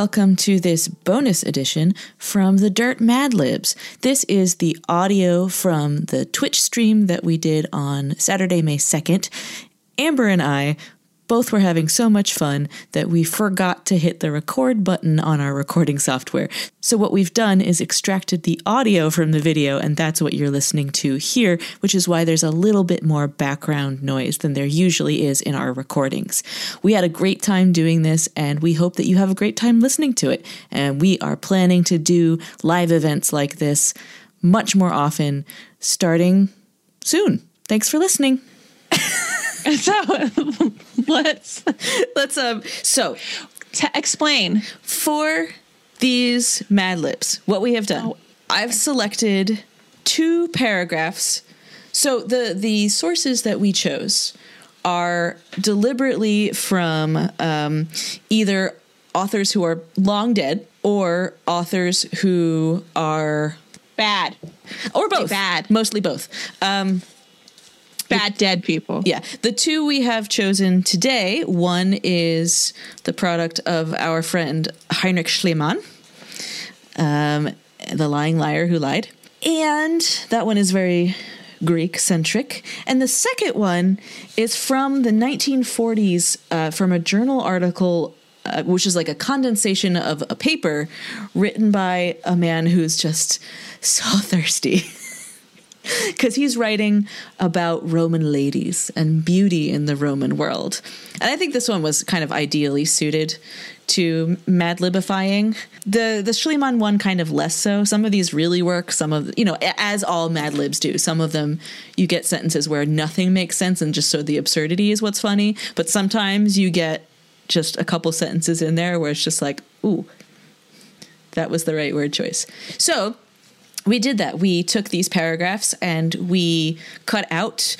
Welcome to this bonus edition from the Dirt Mad Libs. This is the audio from the Twitch stream that we did on Saturday, May 2nd. Amber and I both were having so much fun that we forgot to hit the record button on our recording software. So, what we've done is extracted the audio from the video, and that's what you're listening to here, which is why there's a little bit more background noise than there usually is in our recordings. We had a great time doing this, and we hope that you have a great time listening to it. And we are planning to do live events like this much more often starting soon. Thanks for listening. So let's Let's um so to explain. for these Mad Libs, what we have done, I've selected two paragraphs. So the the sources that we chose are deliberately from um, either authors who are long dead or authors who are Bad. or both bad. mostly both. Um, Bad dead people. Yeah. The two we have chosen today one is the product of our friend Heinrich Schliemann, um, The Lying Liar Who Lied. And that one is very Greek centric. And the second one is from the 1940s uh, from a journal article. Uh, which is like a condensation of a paper written by a man who's just so thirsty because he's writing about Roman ladies and beauty in the Roman world. And I think this one was kind of ideally suited to madlibifying. The the Schliemann one kind of less so. Some of these really work. Some of you know, as all Mad Libs do. Some of them you get sentences where nothing makes sense and just so the absurdity is what's funny. But sometimes you get just a couple sentences in there where it's just like, ooh, that was the right word choice. So we did that. We took these paragraphs and we cut out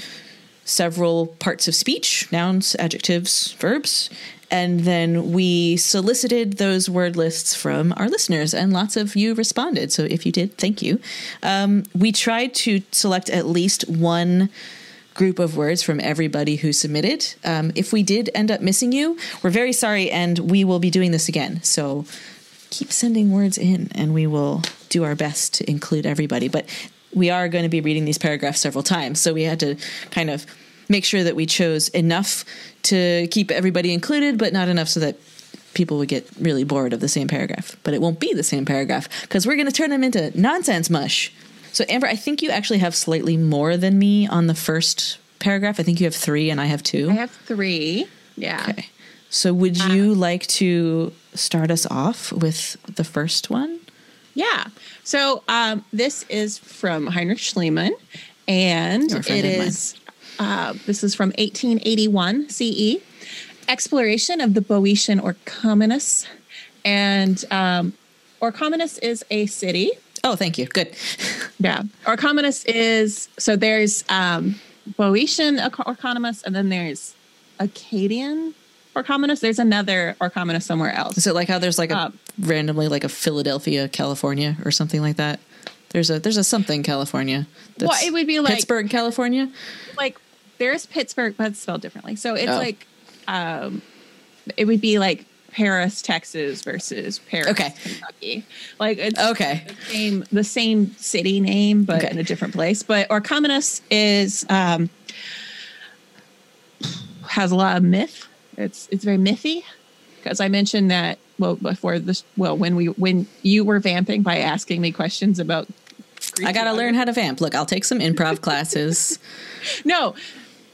several parts of speech nouns, adjectives, verbs. And then we solicited those word lists from our listeners, and lots of you responded. So if you did, thank you. Um, we tried to select at least one group of words from everybody who submitted. Um, if we did end up missing you, we're very sorry, and we will be doing this again. So keep sending words in and we will do our best to include everybody. But we are going to be reading these paragraphs several times. So we had to kind of make sure that we chose enough to keep everybody included, but not enough so that people would get really bored of the same paragraph. But it won't be the same paragraph because we're going to turn them into nonsense mush. So, Amber, I think you actually have slightly more than me on the first paragraph. I think you have three and I have two. I have three. Yeah. Okay. So, would uh, you like to start us off with the first one? Yeah. So um, this is from Heinrich Schliemann, and it is uh, this is from 1881 CE. Exploration of the Boeotian Orchomenus, and um, Orchomenus is a city. Oh, thank you. Good. Yeah, Orchomenus is so there's um, Boeotian Orch- Orchomenus, and then there's Arcadian Orchomenus. There's another Orchomenus somewhere else. Is it like how there's like a Um, randomly like a Philadelphia, California, or something like that? There's a there's a something California. Well, it would be like- Pittsburgh, California. like there's Pittsburgh, but it's spelled differently. So it's Oh. like um it would be like Paris, Texas versus Paris, Okay. Kentucky. Like it's Okay. the same the same city name, but Okay. in a different place. But Orchomenus is um has a lot of myth. It's it's very mythy because I mentioned that well before this well when we when you were vamping by asking me questions about I gotta learn how to vamp. Look, I'll take some improv classes. No,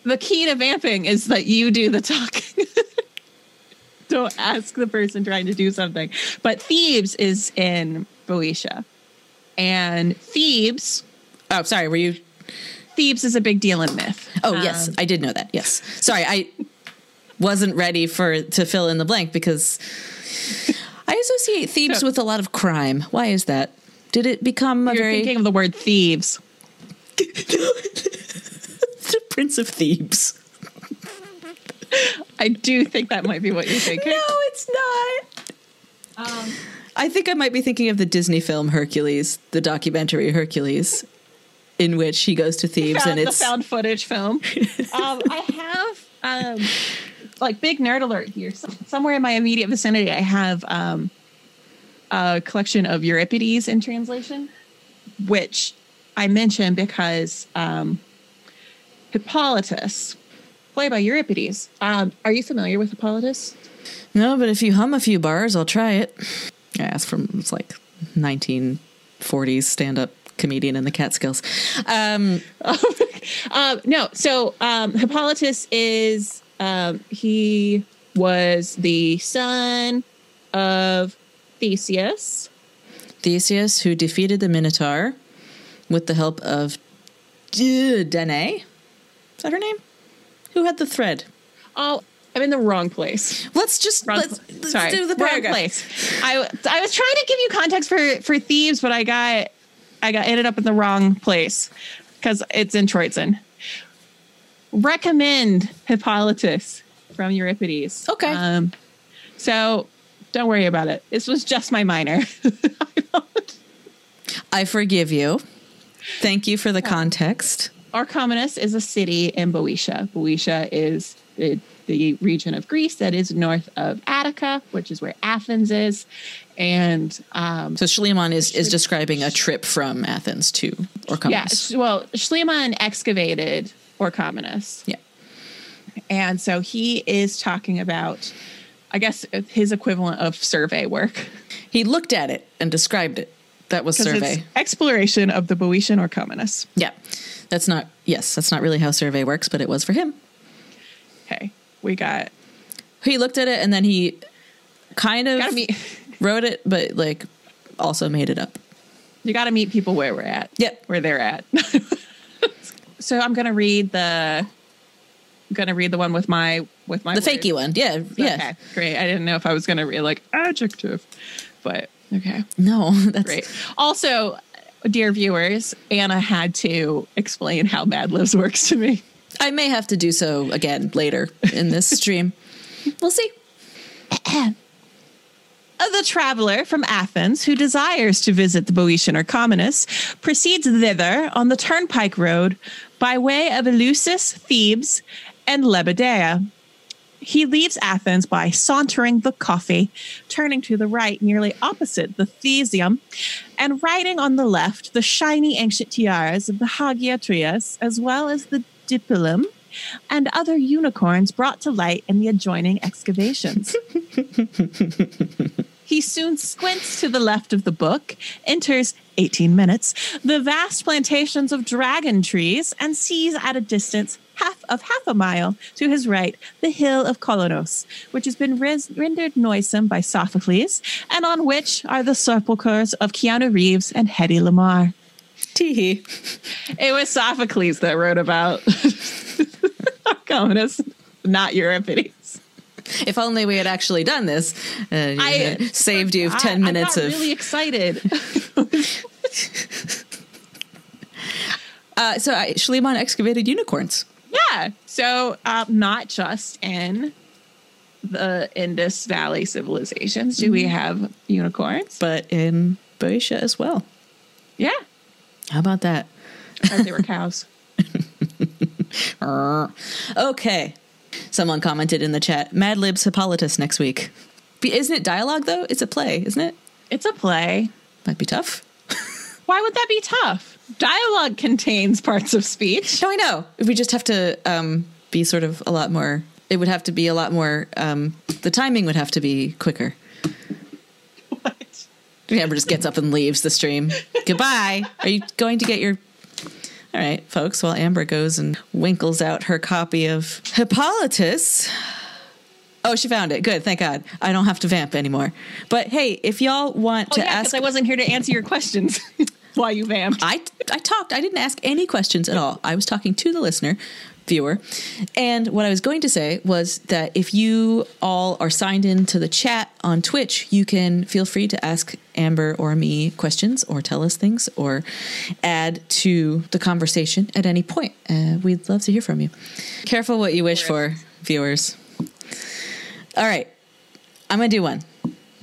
the key to vamping is that you do the talking. Don't ask the person trying to do something. But Thebes is in Boeotia. And Thebes Oh, sorry. Were you? Thebes is a big deal in myth. Oh, yes, Um, I did know that. Yes. Sorry, I wasn't ready for to fill in the blank because I associate Thebes No. with a lot of crime. Why is that? Did it become a you're very thinking of the word thieves. the Prince of Thebes? I do think that might be what you're thinking. No, it's not. I think I might be thinking of the Disney film Hercules, the documentary Hercules, in which he goes to Thebes found, and it's the found footage film. um, I have um, like big nerd alert here. So, somewhere in my immediate vicinity, I have um, a collection of Euripides in translation, which I mention because um, Hippolytus, played by Euripides. Um, are you familiar with Hippolytus? no, but if you hum a few bars, I'll try it. I asked from it's like 1940s stand-up comedian in the Catskills. Um, Um, no, so um, Hippolytus is um, he was the son of Theseus. Theseus, who defeated the Minotaur with the help of D- Danae. Is that her name? Who had the thread? Oh, I'm in the wrong place. Let's just Wrong, let's, let's sorry, do the wrong place. I I was trying to give you context for for thieves, but I got I got ended up in the wrong place because it's in Troezen. Recommend Hippolytus from Euripides. Okay. Um, so don't worry about it. This was just my minor. I forgive you. Thank you for the context. Orchomenus is a city in Boeotia. Boeotia is the, the region of Greece that is north of Attica, which is where Athens is. And um, So Schliemann is, is describing a trip from Athens to Orchomenus. yeah, well, Schliemann excavated Orchomenus. Yeah. And so he is talking about, I guess, his equivalent of survey work. He looked at it and described it. That was survey. it's exploration of the Boeotian Orchomenus. Yeah. That's not, yes, that's not really how survey works, but it was for him. Okay, we got, He looked at it and then he kind of meet, wrote it, but like also made it up. you got to meet people where we're at. Yep. where they're at. so I'm gonna read the, I'm gonna read the one with my with my The words. fakey one. Yeah. Yeah. Okay, great. I didn't know if I was gonna read like adjective, but okay, No, that's great. Also, dear viewers, Anna had to explain how Mad Libs works to me. I may have to do so again later in this stream. We'll see. Uh, the traveler from Athens who desires to visit the Boeotian Orchomenus proceeds thither on the turnpike road by way of Eleusis, Thebes, and Lebedea. He leaves Athens by sauntering the coffee, turning to the right nearly opposite the Thesium, and riding on the left the shiny ancient tiaras of the Hagia Trias, as well as the Dipylon and other unicorns brought to light in the adjoining excavations. He soon squints to the left of the book, enters 18 minutes, the vast plantations of dragon trees, and sees at a distance half of half a mile to his right the hill of Kolonos, which has been res- rendered noisome by Sophocles, and on which are the sepulchres of Keanu Reeves and Hedy Lamarr. Tee It was Sophocles that wrote about Kolonos, not Euripides. If only we had actually done this. Uh, I saved you I- 10 minutes of. really excited. Uh, so I, Schliemann excavated unicorns. Yeah. So, um, not just in the Indus Valley civilizations do we have unicorns. but in Boeotia as well. Yeah. How about that? Or they were cows. Okay. Someone commented in the chat Mad Libs Hippolytus next week. Isn't it dialogue, though? It's a play, isn't it? It's a play. Might be tough. Why would that be tough? Dialogue contains parts of speech. No, I know. We just have to um, be sort of a lot more. It would have to be a lot more. Um, the timing would have to be quicker. What? Amber just gets up and leaves the stream. Goodbye. Are you going to get your. All right, folks, while Amber goes and winkles out her copy of Hippolytus. Oh, she found it. Good. Thank God. I don't have to vamp anymore. But hey, if y'all want Oh, to yeah, ask. I wasn't here to answer your questions. Why you vamped. I I talked. I didn't ask any questions at all. I was talking to the listener, viewer, and what I was going to say was that if you all are signed into the chat on Twitch, you can feel free to ask Amber or me questions, or tell us things, or add to the conversation at any point. Uh, we'd love to hear from you. Careful what you wish for, viewers. All right, I'm gonna do one.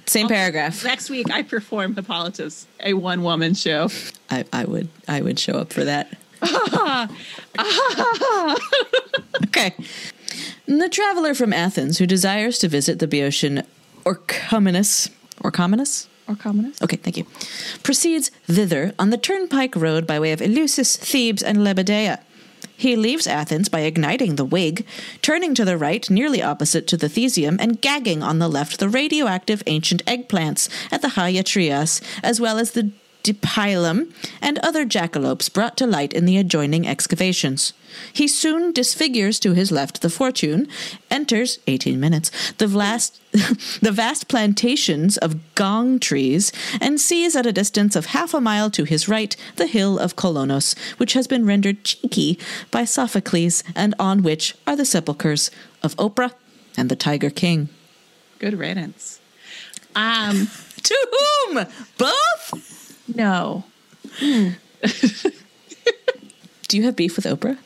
Same paragraph. Next week, I perform Hippolytus, a one woman show. I, I would I would show up for that. okay. The traveler from Athens who desires to visit the Boeotian Orchomenus Orchomenus? Or commonest. Okay, thank you. Proceeds thither on the turnpike road by way of Eleusis, Thebes, and Lebedea. He leaves Athens by igniting the wig, turning to the right, nearly opposite to the Thesium, and gagging on the left the radioactive ancient eggplants at the Hagia Trias, as well as the Dipylon and other jackalopes brought to light in the adjoining excavations. He soon disfigures to his left the fortune, enters, 18 minutes, the vast, the vast plantations of gong trees, and sees at a distance of half a mile to his right the hill of Kolonos, which has been rendered cheeky by Sophocles, and on which are the sepulchres of Oprah and the Tiger King. Good riddance. Um, To whom? Both? No. Do you have beef with Oprah?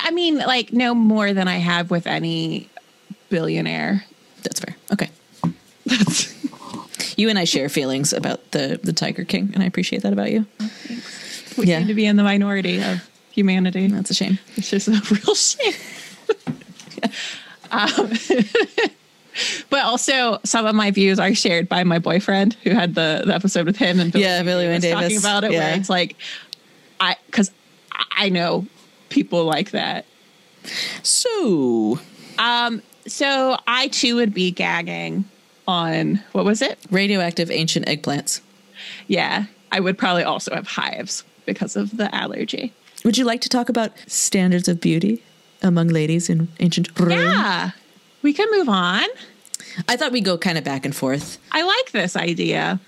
I mean, like, no more than I have with any billionaire. That's fair. Okay. That's you and I share feelings about the the Tiger King, and I appreciate that about you. We Yeah. seem to be in the minority of humanity. That's a shame. It's just a real shame. um, but also, some of my views are shared by my boyfriend who had the, the episode with him and Billy Yeah, Billy Wayne was talking about it. Yeah. Where it's like, I because I know people like that. So, Um, so I too would be gagging on what was it? radioactive ancient eggplants. Yeah, I would probably also have hives because of the allergy. Would you like to talk about standards of beauty among ladies in ancient Rome? Yeah, we can move on. I thought we'd go kind of back and forth. I like this idea.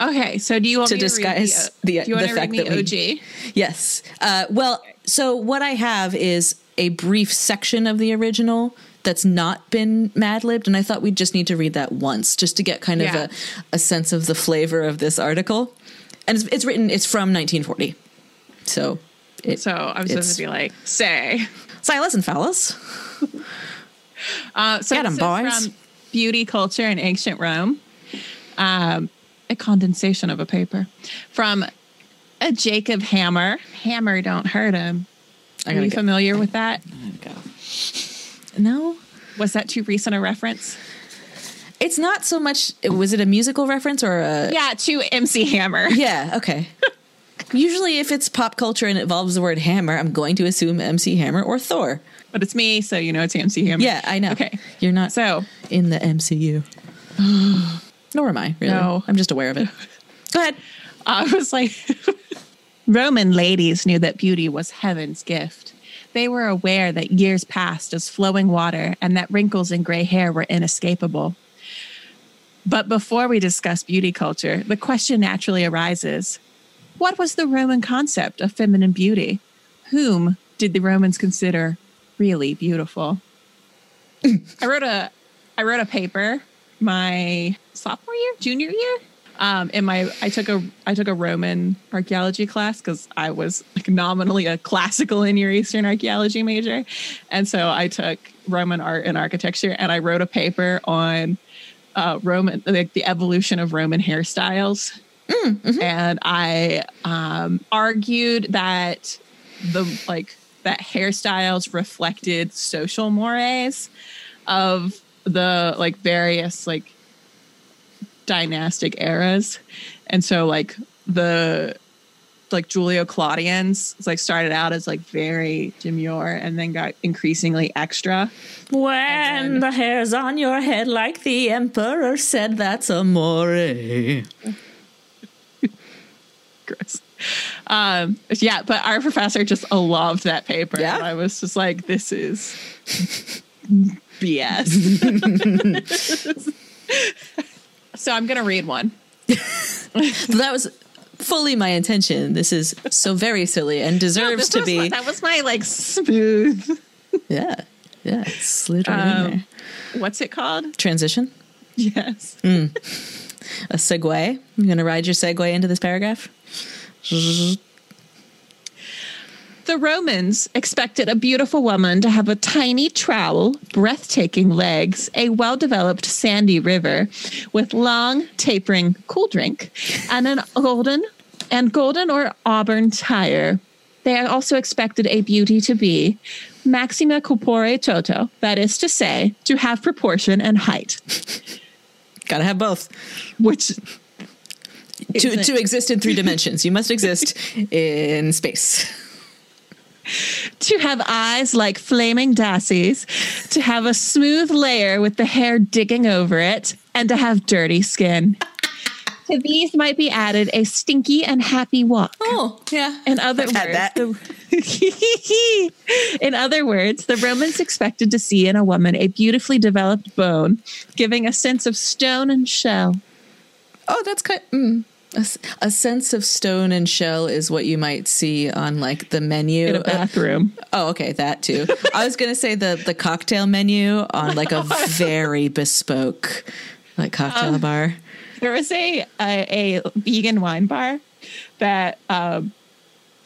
Okay, so do you want To me to disguise the, the- do you want the to fact read me that we- OG? Yes. Uh, well, so what I have is a brief section of the original that's not been mad libbed, and I thought we'd just need to read that once just to get kind of Yeah. a, a sense of the flavor of this article. And it's, it's written, it's from 1940. So, it, So I'm supposed to be like, say. Silas and Phallus. Uh, so Get 'em, this is boys. from Beauty Culture in Ancient Rome. Um, a condensation of a paper from a Jacob Hammer. Hammer, don't hurt him. Are you get- familiar with that? No, Was that too recent a reference? it's not so much. Was it a musical reference or a? Yeah, to MC Hammer. Yeah, okay. Usually, if it's pop culture and it involves the word hammer, I'm going to assume MC Hammer or Thor. But it's me, so you know it's MC Hammer. Yeah, I know. Okay. You're not So in the MCU. Nor am I, really. No. I'm just aware of it. Go ahead. I was like, Roman ladies knew that beauty was heaven's gift. They were aware that years passed as flowing water and that wrinkles and gray hair were inescapable. But before we discuss beauty culture, the question naturally arises what was the Roman concept of feminine beauty? Whom did the Romans consider really beautiful? I wrote a I wrote a paper my sophomore year, junior year. Um, in my I took a I took a Roman archaeology class because I was like nominally a classical and Near Eastern archaeology major, and so I took Roman art and architecture, and I wrote a paper on uh, Roman like the evolution of Roman hairstyles, and I um, argued that the like that hairstyles reflected social mores of the like various like dynastic eras and so like the like Julio Claudians like started out as like very demure and then got increasingly extra When the hair's on your head, like the emperor said, that's amore. gross. Um, yeah, but our professor just loved that paper. Yeah? And I was just like, this is BS. so I'm gonna read one. that was fully my intention. This is so very silly and deserves This to be. my- that was my like smooth. yeah, yeah. Slid right in Um, there. What's it called? Transition. Yes. A segue. I'm gonna ride your segue into this paragraph. The Romans expected a beautiful woman to have a tiny trowel, breathtaking legs, a well developed sandy river with long, tapering cool drink, and an golden and golden or auburn tire. They also expected a beauty to be maxima corpore toto, that is to say, to have proportion and height, Gotta have both. which To, to exist in three dimensions, you must exist in space. to have eyes like flaming dassies, to have a smooth layer with the hair digging over it, and to have dirty skin. To these might be added a stinky and happy walk. Oh, yeah. In other I've words, the- in other words, the Romans expected to see in a woman a beautifully developed bone, giving a sense of stone and shell. Oh, that's kind. Mm. A, a sense of stone and shell is what you might see on like the menu. In a Uh, bathroom. oh, okay, that too. I was gonna say the the cocktail menu on like a very bespoke like cocktail bar. There was a a, a vegan wine bar that um,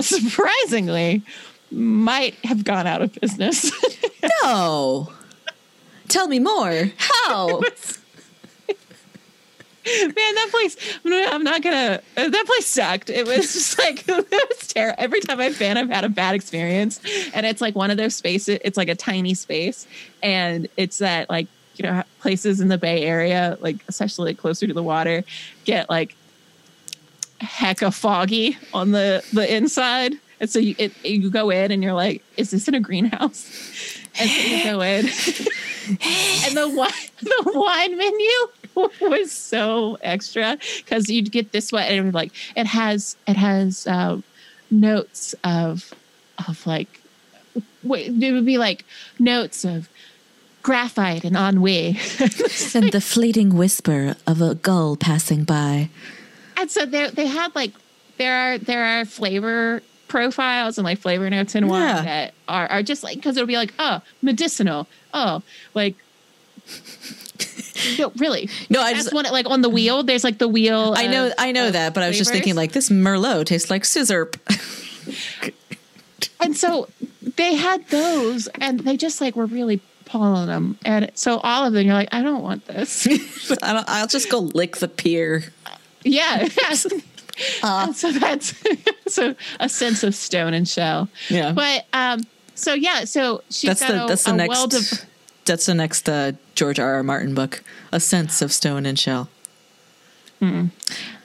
surprisingly might have gone out of business. No, tell me more. How? Man, that place, I'm not- I'm not gonna, uh, that place sucked. It was just like, it was terrible. Every time I've been, I've had a bad experience. And it's like one of those spaces, it's like a tiny space. And it's that, like, you know, places in the Bay Area, like, especially closer to the water, get like hecka foggy on the, the inside. And so you, it, you go in and you're like, is this in a greenhouse? And so you go in. and the wine, the wine menu was so extra because you'd get this one and it was like it has it has um, notes of of like wait, it would be like notes of graphite and ennui and the fleeting whisper of a gull passing by. and so they they had like there are there are flavor profiles and like flavor notes in wine Yeah. that are, are just like because it'll be like oh medicinal oh like no really No, I just want it like on the wheel there's like the wheel I know, of- I know that, but I was just thinking like this Merlot tastes like scissor. and so they had those and they just like were really pulling them and so all of them you're like i don't want this I don't, I'll just go lick the pier. yeah. And so that's so a sense of stone and shell Yeah. but um so yeah so she's That's got the a, that's the a next well-dev- that's the next uh, George R. R. Martin book, A Sense of Stone and Shell.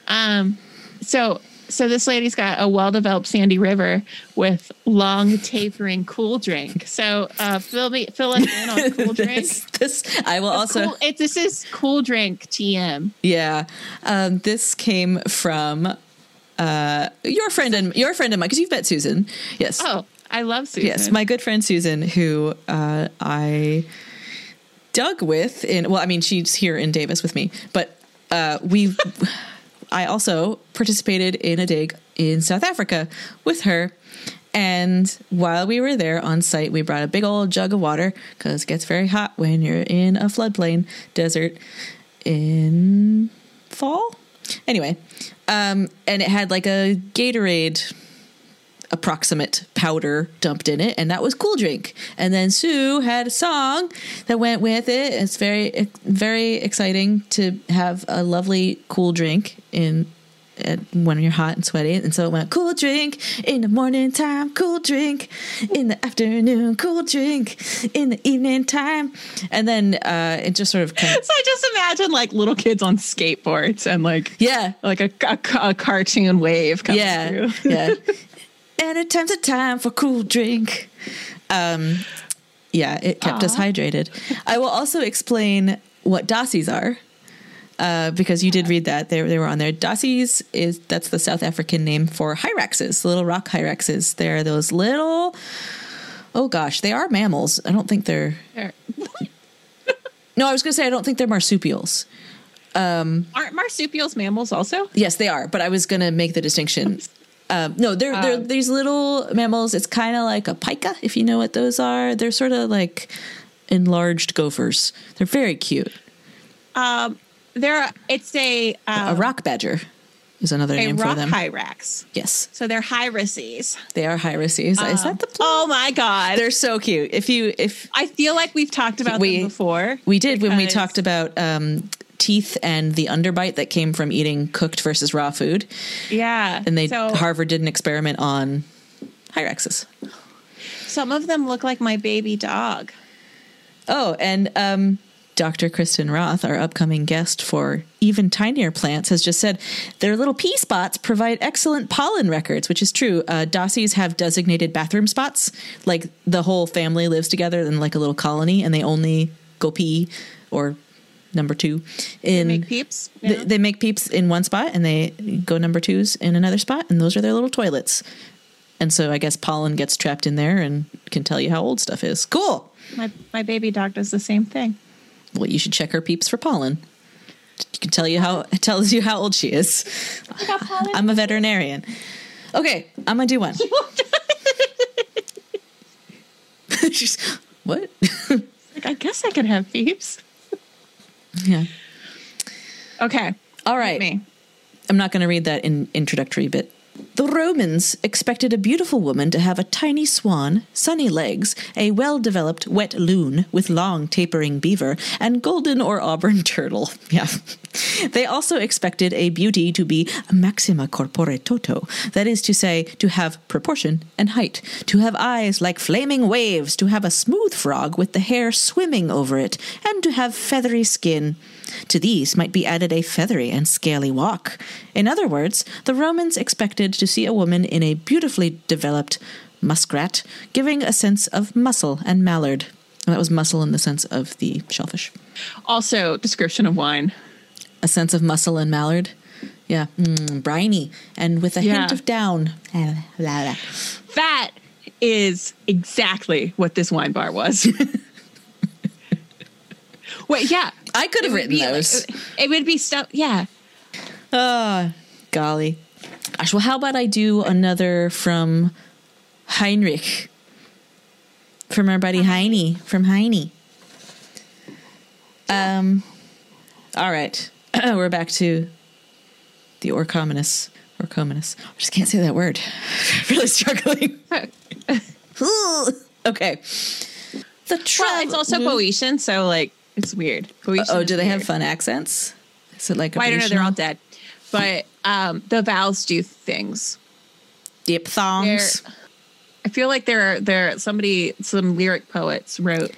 um so so this lady's got a well-developed sandy river with long tapering cool drink so uh fill me fill us in on cool drink this, this I will also cool, it, this is cool drink tm yeah. Um, this came from uh, your friend and your friend and mine because you've met Susan. Yes. oh i love Susan. Yes, my good friend Susan, who uh, I dug with in. Well, I mean, she's here in Davis with me, but uh, we. I also participated in a dig in South Africa with her. And while we were there on site, we brought a big old jug of water because it gets very hot when you're in a floodplain desert in fall. Anyway, um, and it had like a Gatorade approximate powder dumped in it, and that was cool drink. And then Sue had a song that went with it. It's very, very exciting to have a lovely cool drink in when you're hot and sweaty. And so it went cool drink in the morning time, cool drink in the afternoon, cool drink in the evening time. And then uh, it just sort of kind of, So I just imagine like little kids on skateboards and like yeah, like a, a, a cartoon wave coming yeah, through. yeah. And it time's a time for cool drink. Um, yeah, it kept us hydrated. I will also explain what dassies are. Uh, because you did read that they, they were on there. Dassies is that's the South African name for hyraxes, little rock hyraxes. They're those little. Oh gosh, they are mammals. I don't think they're. No, I was going to say I don't think they're marsupials. Aren't marsupials mammals also? Yes, they are. But I was going to make the distinction. Um, no, they're they're Um, these little mammals. It's kind of like a pika, if you know what those are. They're sort of like enlarged gophers. They're very cute. Um, They're it's a a um, rock badger is another name for them. hyrax. yes, So they're hyraces. they are hyraces. is that the? Oh my god! They're so cute. If you if I feel like we've talked about We- them before. we did when we talked about um, teeth and the underbite that came from eating cooked versus raw food, Yeah, and they so Harvard did an experiment on hyraxes. some of them look like my baby dog. Oh, and um, Dr. Kristen Roth, our upcoming guest for even tinier plants, has just said their little pea spots provide excellent pollen records, which is true. Uh, Dassies have designated bathroom spots, like the whole family lives together in like a little colony, and they only go pee or number two in. Make peeps. They, they make peeps in one spot and they go number twos in another spot, and those are their little toilets. And so I guess pollen gets trapped in there and can tell you how old stuff is. Cool. my my baby dog does the same thing. Well, you should check her peeps for pollen. It can tell you how tells you how old she is. I'm a veterinarian. Okay, I'm gonna do one. She's what? Like, I guess I could have peeps. Yeah. Okay, All right. me. I'm not going to read that in introductory bit. The Romans expected a beautiful woman to have a tiny swan, sunny legs, a well developed wet loon with long tapering beaver, and golden or auburn turtle. Yeah. They also expected a beauty to be maxima corpore toto, that is to say, to have proportion and height, to have eyes like flaming waves, to have a smooth frog with the hair swimming over it, and to have feathery skin. To these might be added a feathery and scaly walk. In other words, the Romans expected to see a woman in a beautifully developed muskrat, giving a sense of muscle and mallard. And that was muscle in the sense of the shellfish. Also, description of wine. A sense of muscle and mallard. Yeah, mm, briny and with a hint of down. That is exactly what this wine bar was. Wait, yeah. I could have written be like- those. it would be stuff. Yeah. Ah, golly. Gosh, well, how about I do another from Heinrich? From our buddy Heine, from Heine. Um, all right. We're back to the Orchomenus. Orchomenus. I just can't say that word. really struggling. okay. The travel. Well, it's also Boeotian, so like it's weird. Oh, do they have fun accents? Is it like Well, I don't know. They're all dead, but um, the vowels do things. diphthongs? I feel like there, are there, somebody, some lyric poets wrote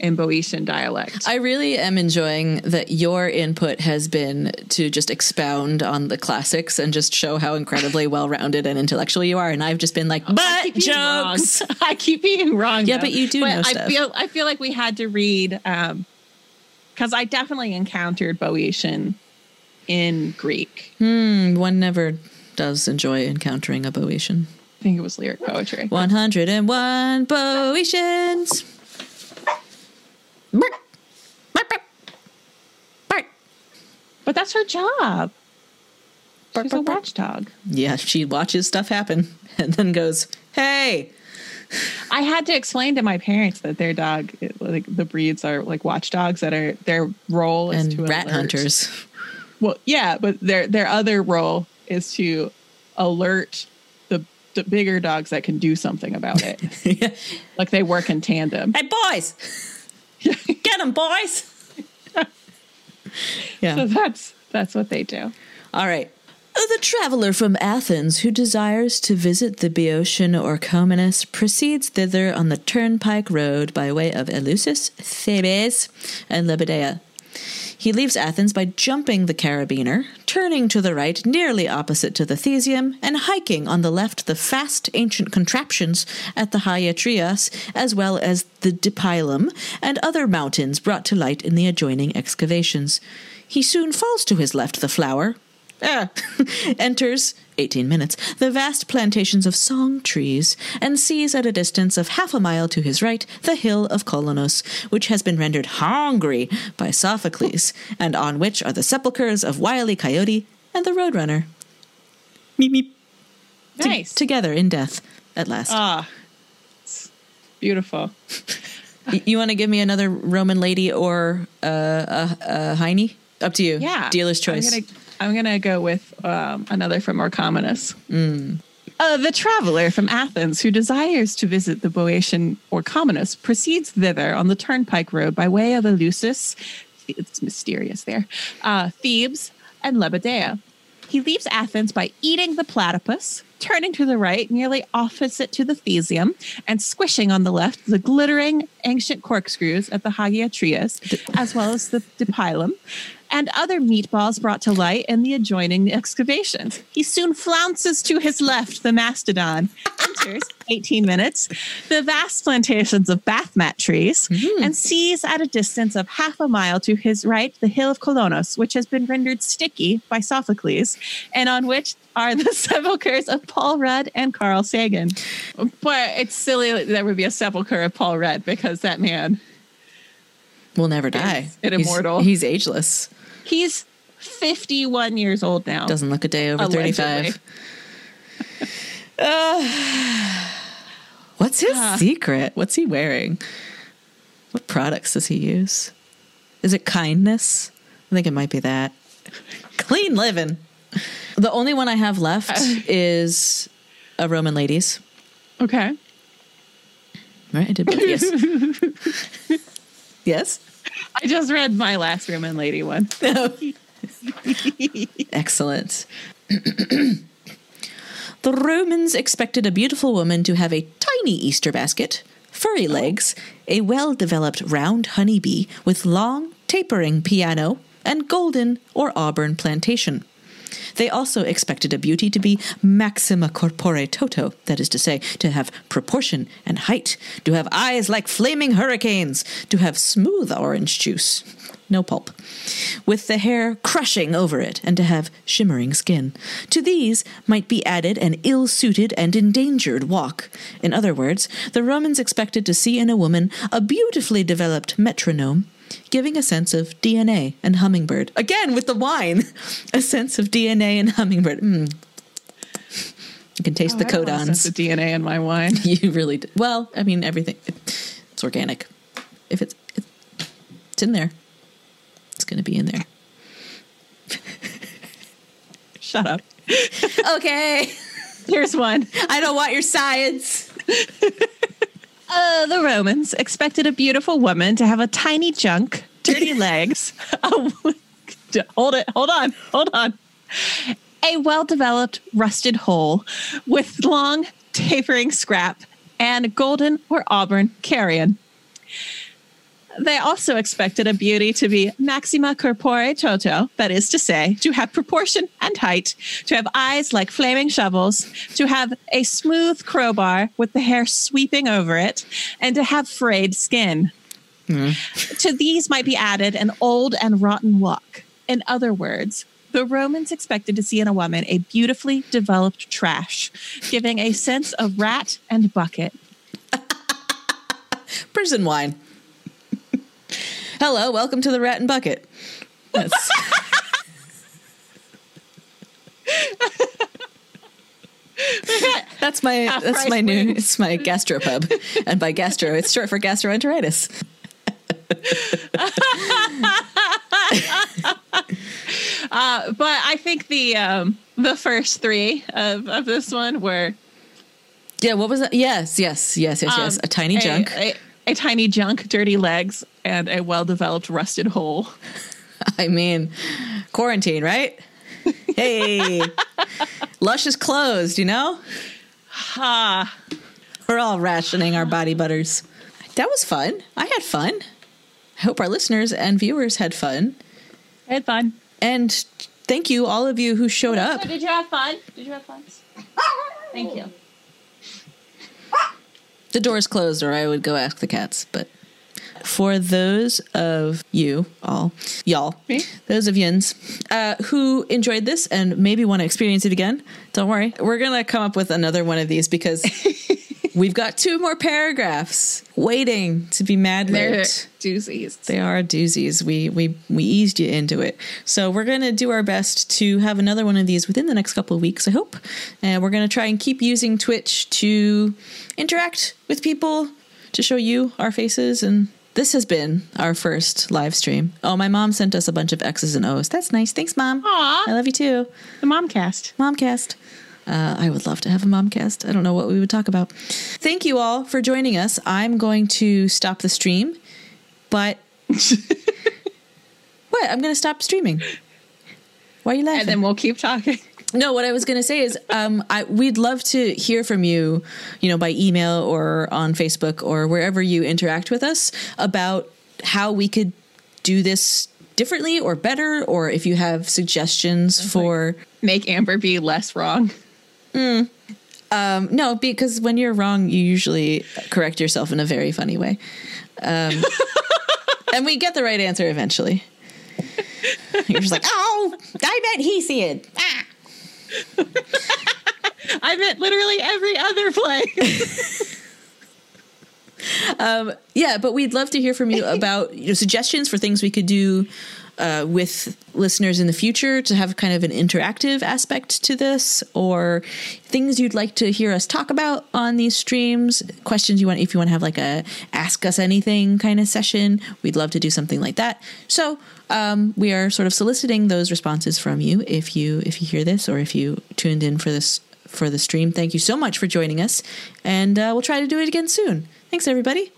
in Boeotian dialect. I really am enjoying that your input has been to just expound on the classics and just show how incredibly well rounded and intellectual you are. And I've just been like, but wrong. jokes. I keep being wrong. Yeah, though. but you do know I stuff. feel I feel like we had to read um because I definitely encountered Boeotian in Greek. Hmm, one never does enjoy encountering a Boeotian. I think it was lyric poetry. 101 Boeotians. Bark. Bark, bark. Bark. But that's her job. She's a watchdog. Yeah, she watches stuff happen and then goes, hey. I had to explain to my parents that their dog, it- like the breeds are like watchdogs that are their role is And to rat alert- hunters. Well, yeah, but their their other role is to alert the the bigger dogs that can do something about it. yeah. like they work in tandem. Hey, boys. Get them, boys. yeah. So that's that's what they do. All right. The traveler from Athens who desires to visit the Boeotian Orchomenus proceeds thither on the turnpike road by way of Eleusis, Thebes, and Lebedea. He leaves Athens by jumping the Carabiner, turning to the right nearly opposite to the Thesium, and hiking on the left the fast ancient contraptions at the Hagia Trias, as well as the Dipylon and other mountains brought to light in the adjoining excavations. He soon falls to his left the flower, ah, enters 18 minutes the vast plantations of song trees and sees at a distance of half a mile to his right the hill of Kolonos, which has been rendered hungry by Sophocles, and on which are the sepulchres of Wile E. Coyote and the Roadrunner. Meep meep. To- Nice. together in death at last. Ah, it's beautiful. Y- you want to give me another Roman lady or uh, a, a Heine? Up to you. Yeah. Dealer's choice. I'm gonna, go with um, another from Orchomenus. Mm. Uh, the traveler from Athens who desires to visit the Boeotian Orchomenus proceeds thither on the turnpike road by way of Eleusis, it's mysterious there, uh, Thebes, and Lebedea. He leaves Athens by eating the platypus, turning to the right, nearly opposite to the Thesium, and squishing on the left the glittering ancient corkscrews at the Hagia Trias, as well as the Dipylon, and other meatballs brought to light in the adjoining excavations. He soon flounces to his left the mastodon, enters 18 minutes, the vast plantations of bathmat trees, mm-hmm. and sees at a distance of half a mile to his right the hill of Colonos, which has been rendered sticky by Sophocles, and on which are the sepulchres of Paul Rudd and Carl Sagan. But it's silly that there would be a sepulchre of Paul Rudd because that man, will never die. an He's- immortal. He's, ageless. He's 51 years old now. Doesn't look a day over Allegedly. 35. Uh, what's his Ah. secret? What's he wearing? What products does he use? Is it kindness? I think it might be that. Clean living. The only one I have left is a Roman ladies. Okay. Right? I did both. Yes. yes? I just read my last Roman lady one. Excellent. the Romans expected a beautiful woman to have a tiny Easter basket, furry oh. legs, a well developed round honeybee with long, tapering piano, and golden or auburn plantation. They also expected a beauty to be maxima corpore toto, that is to say, to have proportion and height, to have eyes like flaming hurricanes, to have smooth orange juice, no pulp, with the hair crushing over it, and to have shimmering skin. To these might be added an ill suited and endangered walk. In other words, the Romans expected to see in a woman a beautifully developed metronome giving a sense of DNA and hummingbird. Again with the wine, a sense of DNA and hummingbird. Mm. You can taste the Oh, I don't want a sense codons. of DNA in my wine. You really do. Well, I mean, everything. It's organic. If it's it's in there, it's going to be in there. Shut up. Okay, Here's one. I don't want your science. Uh, the Romans expected a beautiful woman to have a tiny junk, dirty legs. a- hold it. Hold on. Hold on. A well developed rusted hole with long, tapering scrap and golden or auburn carrion. They also expected a beauty to be maxima corpore toto, that is to say, to have proportion and height, to have eyes like flaming shovels, to have a smooth crowbar with the hair sweeping over it, and to have frayed skin. Hmm. To these might be added an old and rotten walk. In other words, the Romans expected to see in a woman a beautifully developed trash, giving a sense of rat and bucket. Prison wine. Hello, welcome to the Rat and Bucket. That's, that's my Half that's my new wings. it's my gastropub, and by gastro it's short for gastroenteritis. Uh, but I think the um, the first three of, of this one were Yeah, what was that? Yes, yes, yes, yes, yes. um, A tiny junk. a, a tiny junk, dirty legs, and a well developed rusted hole. I mean, quarantine, right? Hey, Lush is closed. You know, Ha. we're all rationing our body butters. That was fun. I had fun. I hope our listeners and viewers had fun. I had fun. And thank you, all of you who showed up. Did you have fun? Did you have fun? Thank you. The door's closed, or I would go ask the cats. But for those of you all, y'all, Me? those of yins uh, who enjoyed this and maybe want to experience it again, don't worry. We're going to come up with another one of these because we've got two more paragraphs waiting to be mad They're doozies. They are doozies. We we we eased you into it. So we're gonna do our best to have another one of these within the next couple of weeks. I hope, and we're gonna try and keep using Twitch to interact with people to show you our faces. And this has been our first live stream. Oh, my mom sent us a bunch of X's and O's. That's nice. Thanks, mom. Aw. I love you too. The Momcast. Momcast. Uh, I would love to have a momcast. I don't know what we would talk about. Thank you all for joining us. I'm going to stop the stream, but what? I'm going to stop streaming. Why are you laughing? And then we'll keep talking. no, what I was going to say is, um, I we'd love to hear from you, you know, by email or on Facebook or wherever you interact with us about how we could do this differently or better, or if you have suggestions for. Make Amber be less wrong. Um, no, because when you're wrong, you usually correct yourself in a very funny way. Um, and we get the right answer eventually. You're just like, oh, I bet he said. Ah. I meant literally every other play. Yeah, but we'd love to hear from you about you know, suggestions for things we could do uh, with listeners in the future to have kind of an interactive aspect to this, or things you'd like to hear us talk about on these streams. Questions you want, if you want to have like a ask us anything kind of session, we'd love to do something like that. So um, we are sort of soliciting those responses from you if you if you hear this or if you tuned in for this for the stream. Thank you so much for joining us, and uh, we'll try to do it again soon. Thanks, everybody.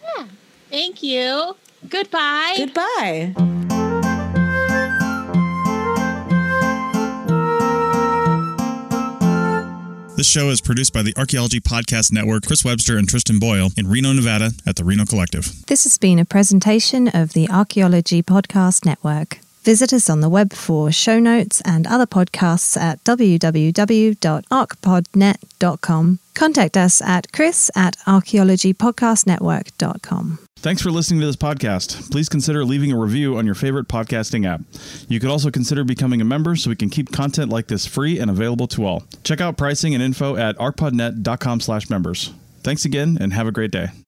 Thank you. Goodbye. Goodbye. This show is produced by the Archaeology Podcast Network, Chris Webster and Tristan Boyle in Reno, Nevada at the Reno Collective. This has been a presentation of the Archaeology Podcast Network. Visit us on the web for show notes and other podcasts at www.archpodnet.com. Contact us at chris at archaeologypodcastnetwork.com. Thanks for listening to this podcast. Please consider leaving a review on your favorite podcasting app. You could also consider becoming a member so we can keep content like this free and available to all. Check out pricing and info at archpodnet.com slash members. Thanks again and have a great day.